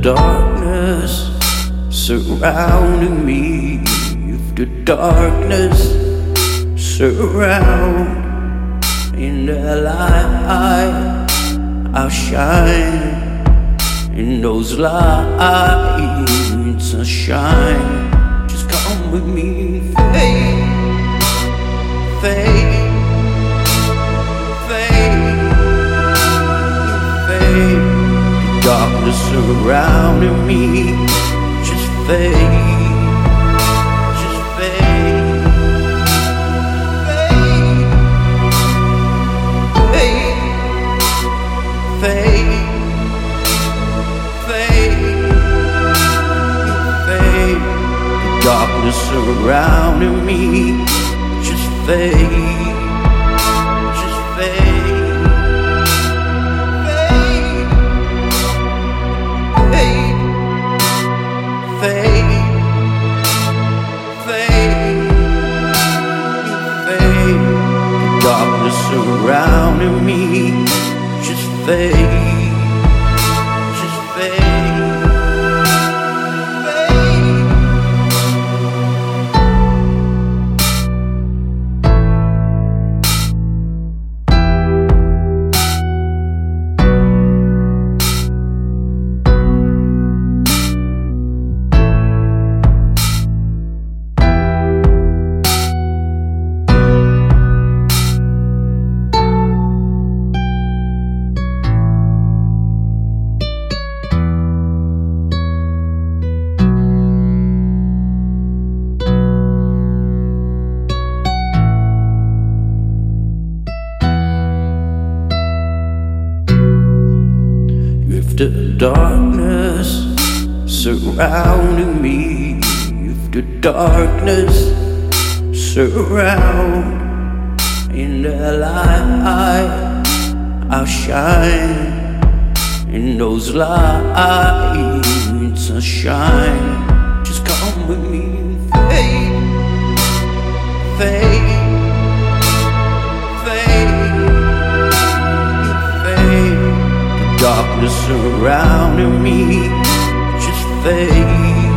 darkness surrounding me, if the darkness surround in the light, I'll shine. In those lights, I'll shine. Just come with me, faith, faith. Darkness surrounding me just fade, just fade, fade, fade, fade, fade, fade. The darkness surrounding me just fade, surrounding me. Just fade, darkness surrounding me, if the darkness surround in the light, I'll shine. In those lights, I'll shine. Just come with me, fade, fade, surrounding me just fade,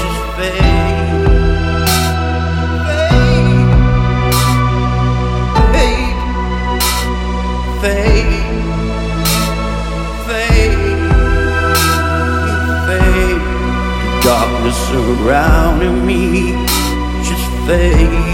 just fade, fade, fade, fade, fade. Darkness surrounding me just fade.